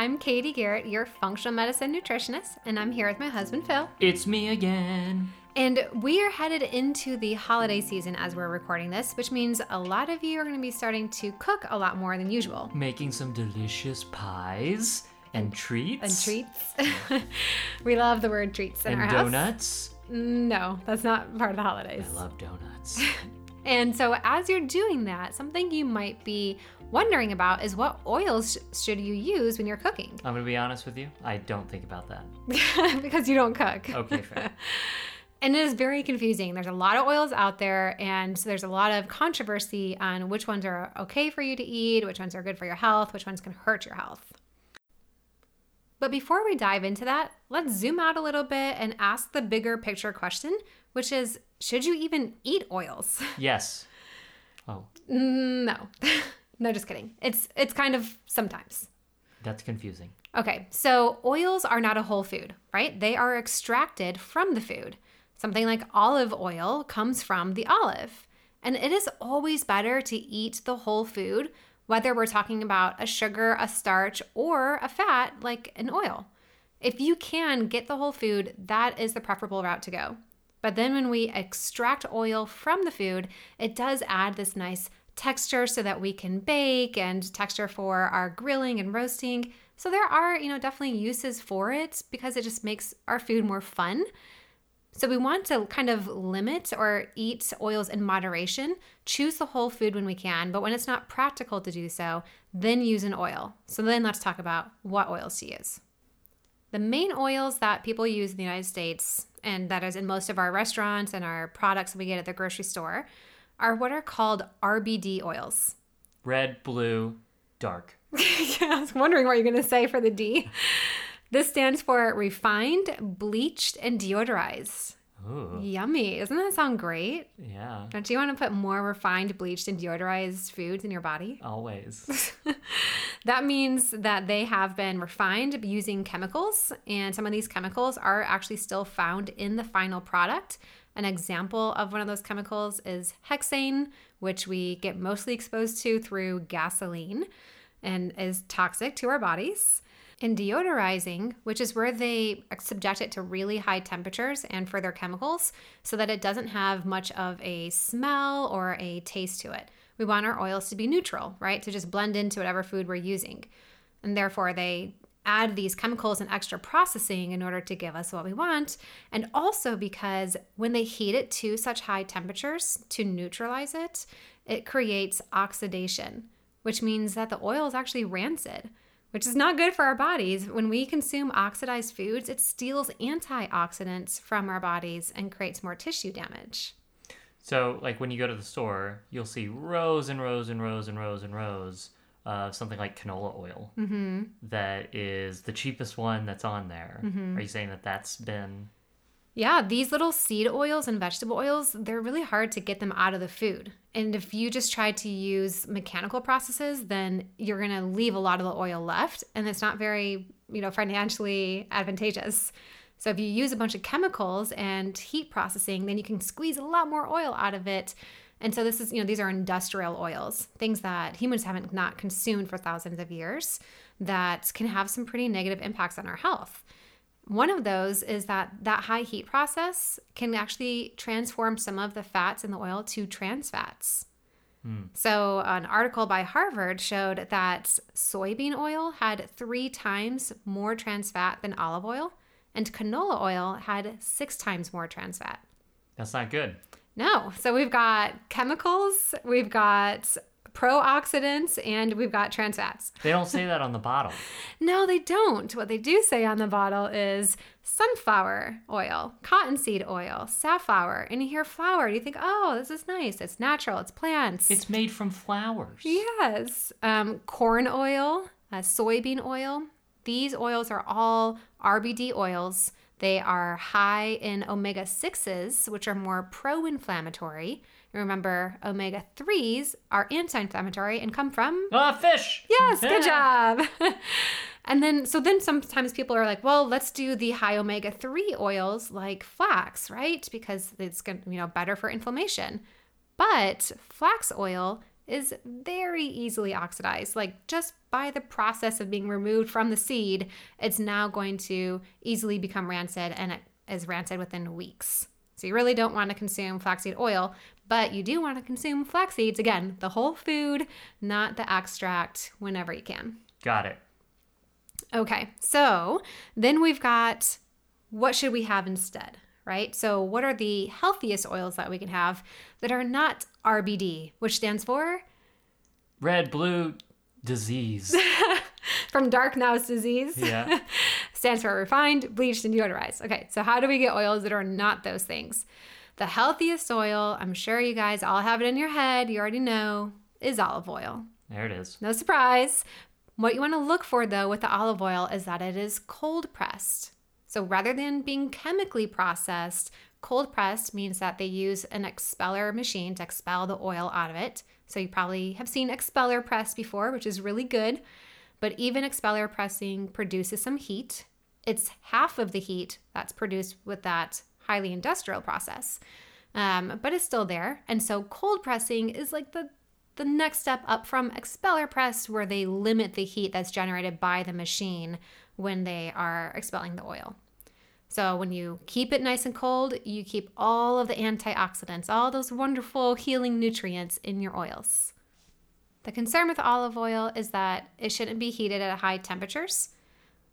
I'm Katie Garrett, your functional medicine nutritionist, and I'm here with my husband Phil. It's me again. And we are headed into the holiday season as we're recording this, which means a lot of you are going to be starting to cook a lot more than usual. Making some delicious pies and treats. And treats. we love the word treats in and our donuts. house. No, that's not part of the holidays. I love donuts. And so, as you're doing that, something you might be wondering about is what oils sh- should you use when you're cooking? I'm gonna be honest with you. I don't think about that. because you don't cook. Okay, fair. And it is very confusing. There's a lot of oils out there, and there's a lot of controversy on which ones are okay for you to eat, which ones are good for your health, which ones can hurt your health. But before we dive into that, let's zoom out a little bit and ask the bigger picture question, which is should you even eat oils? yes. Oh, no. No, just kidding. It's it's kind of sometimes. that's confusing. Okay, so oils are not a whole food, right? They are extracted from the food. Something like olive oil comes from the olive. And it is always better to eat the whole food, whether we're talking about a sugar, a starch, or a fat like an oil. If you can get the whole food, that is the preferable route to go. But then when we extract oil from the food, it does add this nice texture so that we can bake and texture for our grilling and roasting. So there are, you know, definitely uses for it because it just makes our food more fun. So we want to kind of limit or eat oils in moderation. Choose the whole food when we can, but when it's not practical to do so, then use an oil. So then let's talk about what oils to use. The main oils that people use in the United States, and that is in most of our restaurants and our products that we get at the grocery store, are what are called RBD oils. Red, blue, dark. yeah, I was wondering what you're going to say for the D. This stands for refined, bleached, and deodorized. Ooh, Yummy. Doesn't that sound great? yeah. Don't you want to put more refined, bleached, and deodorized foods in your body? Always. That means that they have been refined using chemicals, and some of these chemicals are actually still found in the final product. An example of one of those chemicals is hexane, which we get mostly exposed to through gasoline and is toxic to our bodies. And deodorizing, which is where they subject it to really high temperatures and further chemicals so that it doesn't have much of a smell or a taste to it. We want our oils to be neutral, right? To just blend into whatever food we're using. And therefore, they add these chemicals and extra processing in order to give us what we want. And also because when they heat it to such high temperatures to neutralize it, it creates oxidation, which means that the oil is actually rancid which is not good for our bodies. When we consume oxidized foods, it steals antioxidants from our bodies and creates more tissue damage. so, like when you go to the store, you'll see rows and rows and rows and rows and rows of something like canola oil mm-hmm. that is the cheapest one that's on there. Mm-hmm. Are you saying that that's been Yeah, these little seed oils and vegetable oils, they're really hard to get them out of the food. And if you just try to use mechanical processes, then you're going to leave a lot of the oil left and it's not very, you know, financially advantageous. So if you use a bunch of chemicals and heat processing, then you can squeeze a lot more oil out of it. And so this is, you know, these are industrial oils, things that humans haven't not consumed for thousands of years that can have some pretty negative impacts on our health. One of those is that that high heat process can actually transform some of the fats in the oil to trans fats. Hmm. So, an article by Harvard showed that soybean oil had three times more trans fat than olive oil, and canola oil had six times more trans fat. that's not good. No. So, we've got chemicals, we've got pro-oxidants, and we've got trans fats. They don't say that on the bottle. No, they don't. What they do say on the bottle is sunflower oil, cottonseed oil, safflower. And you hear flower, and you think, oh, this is nice. It's natural. It's plants. It's made from flowers. yes. Um, corn oil, uh, soybean oil. These oils are all RBD oils. They are high in omega 6s, which are more pro inflammatory. Remember, omega 3s are anti inflammatory and come from Ah, fish. Yes, good job. and then, so then sometimes people are like, well, let's do the high omega 3 oils like flax, right? Because it's going to, you know, better for inflammation. But flax oil is very easily oxidized. Like just by the process of being removed from the seed, it's now going to easily become rancid and it is rancid within weeks. So you really don't want to consume flaxseed oil, but you do want to consume flax seeds again, the whole food, not the extract whenever you can. Got it. Okay, so then we've got what should we have instead, right? So, what are the healthiest oils that we can have that are not RBD, which stands for Red, blue, disease. from dark nose disease? Yeah. stands for refined, bleached, and deodorized. Okay, so how do we get oils that are not those things? The healthiest oil, I'm sure you guys all have it in your head, you already know, is olive oil. There it is. No surprise. What you want to look for though with the olive oil is that it is cold pressed. So rather than being chemically processed, cold pressed means that they use an expeller machine to expel the oil out of it. So you probably have seen expeller press before, which is really good. But even expeller pressing produces some heat. It's half of the heat that's produced with that highly industrial process, um, but it's still there. And so cold pressing is like the the next step up from expeller press, where they limit the heat that's generated by the machine when they are expelling the oil. So, when you keep it nice and cold, you keep all of the antioxidants, all those wonderful healing nutrients in your oils. The concern with olive oil is that it shouldn't be heated at high temperatures.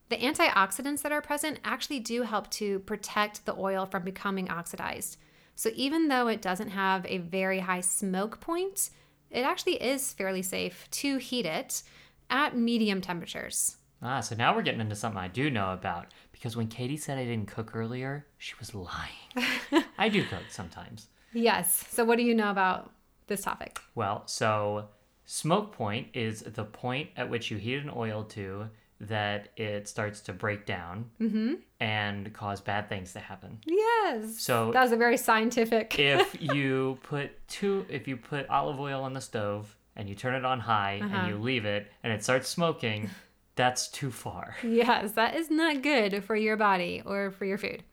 The antioxidants that are present actually do help to protect the oil from becoming oxidized. So, even though it doesn't have a very high smoke point, it actually is fairly safe to heat it at medium temperatures. Ah, so now we're getting into something I do know about because when Katie said I didn't cook earlier, she was lying. I do cook sometimes. Yes. So, what do you know about this topic? Well, so smoke point is the point at which you heat an oil to that it starts to break down mm-hmm. and cause bad things to happen. Yes. So that was a very scientific. if you put two if you put olive oil on the stove and you turn it on high and uh-huh. you leave it and it starts smoking, that's too far. yes, that is not good for your body or for your food.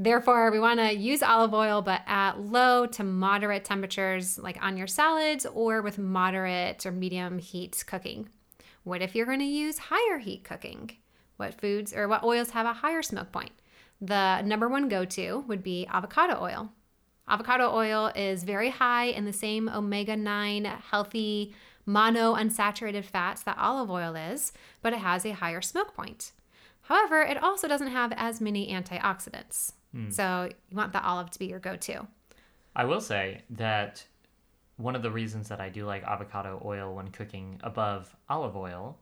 Therefore, we want to use olive oil, but at low to moderate temperatures, like on your salads or with moderate or medium heat cooking. What if you're going to use higher heat cooking? What foods or what oils have a higher smoke point? The number one go to would be avocado oil. Avocado oil is very high in the same omega 9 healthy mono unsaturated fats that olive oil is, but it has a higher smoke point. However, it also doesn't have as many antioxidants. Hmm. So you want the olive to be your go to. I will say that one of the reasons that I do like avocado oil when cooking above olive oil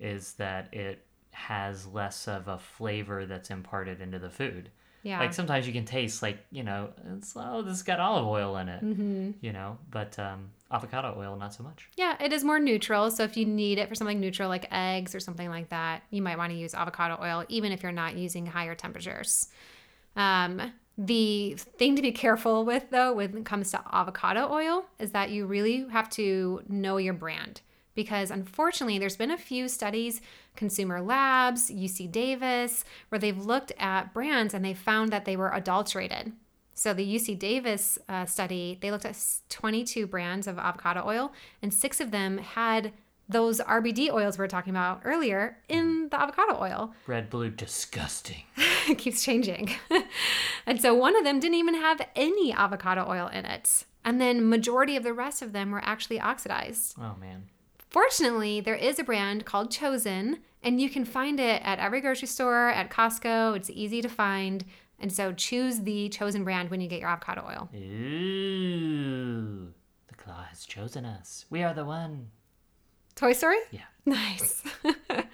is that it has less of a flavor that's imparted into the food. Yeah. Like sometimes you can taste like, you know, it's oh this has got olive oil in it. Mm-hmm. You know, but um, avocado oil not so much. Yeah, it is more neutral. So if you need it for something neutral like eggs or something like that, you might want to use avocado oil, even if you're not using higher temperatures. Um, the thing to be careful with, though, when it comes to avocado oil, is that you really have to know your brand. Because unfortunately, there's been a few studies, Consumer Labs, UC Davis, where they've looked at brands and they found that they were adulterated. So the UC Davis uh, study, they looked at 22 brands of avocado oil, and six of them had those RBD oils we were talking about earlier in the avocado oil. Red, blue, disgusting. it keeps changing. and so one of them didn't even have any avocado oil in it. And then majority of the rest of them were actually oxidized. Oh man. Fortunately, there is a brand called Chosen, and you can find it at every grocery store, at Costco. It's easy to find. And so choose the Chosen brand when you get your avocado oil. Ooh. The claw has chosen us. We are the one. Toy Story? Yeah. Nice.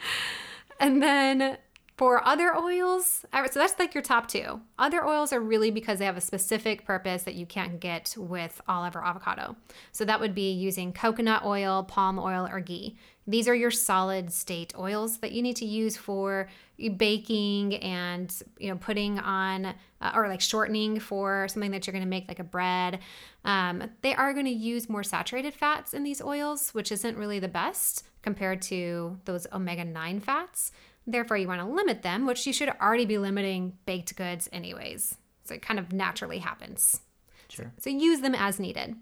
and then for other oils, so that's like your top two. Other oils are really because they have a specific purpose that you can't get with olive or avocado. So that would be using coconut oil, palm oil, or ghee. These are your solid state oils that you need to use for baking and you know putting on uh, or like shortening for something that you're going to make like a bread. Um, they are going to use more saturated fats in these oils, which isn't really the best compared to those omega 9 fats. Therefore, you want to limit them, which you should already be limiting baked goods anyways. So it kind of naturally happens. Sure. So use them as needed.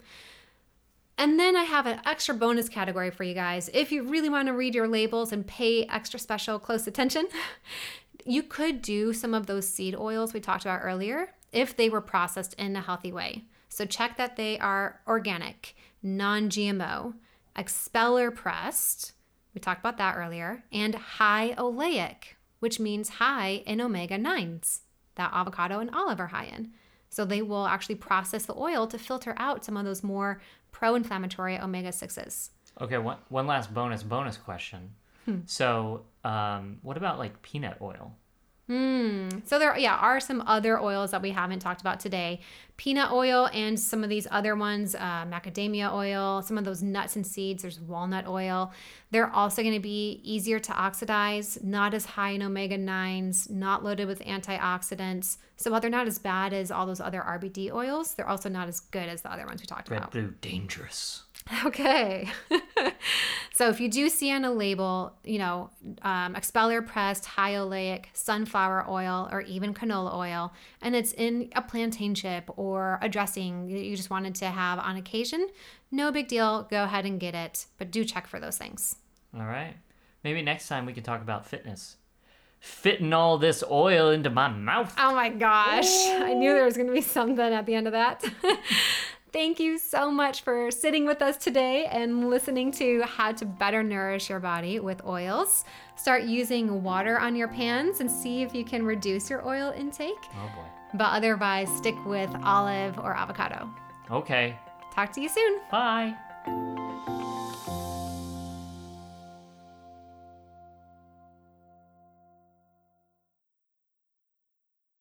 And then I have an extra bonus category for you guys. If you really want to read your labels and pay extra special close attention, you could do some of those seed oils we talked about earlier if they were processed in a healthy way. So check that they are organic, non GMO, expeller pressed, we talked about that earlier, and high oleic, which means high in omega 9s that avocado and olive are high in. So they will actually process the oil to filter out some of those more pro inflammatory omega 6s. Okay, one, one last bonus bonus question. Hmm. So, um, what about like peanut oil? Mm. So there, yeah, are some other oils that we haven't talked about today: peanut oil and some of these other ones, uh, macadamia oil, some of those nuts and seeds. There's walnut oil. They're also going to be easier to oxidize, not as high in omega nines, not loaded with antioxidants. So while they're not as bad as all those other RBD oils, they're also not as good as the other ones we talked Red, about. blue, dangerous. Okay. so if you do see on a label, you know, um, expeller pressed high oleic sunflower oil or even canola oil, and it's in a plantain chip or a dressing that you just wanted to have on occasion, no big deal. Go ahead and get it, but do check for those things. All right. Maybe next time we can talk about fitness. Fitting all this oil into my mouth. Oh my gosh. I knew there was going to be something at the end of that. Thank you so much for sitting with us today and listening to how to better nourish your body with oils. Start using water on your pans and see if you can reduce your oil intake. Oh boy. But otherwise, stick with olive or avocado. Okay. Talk to you soon. Bye.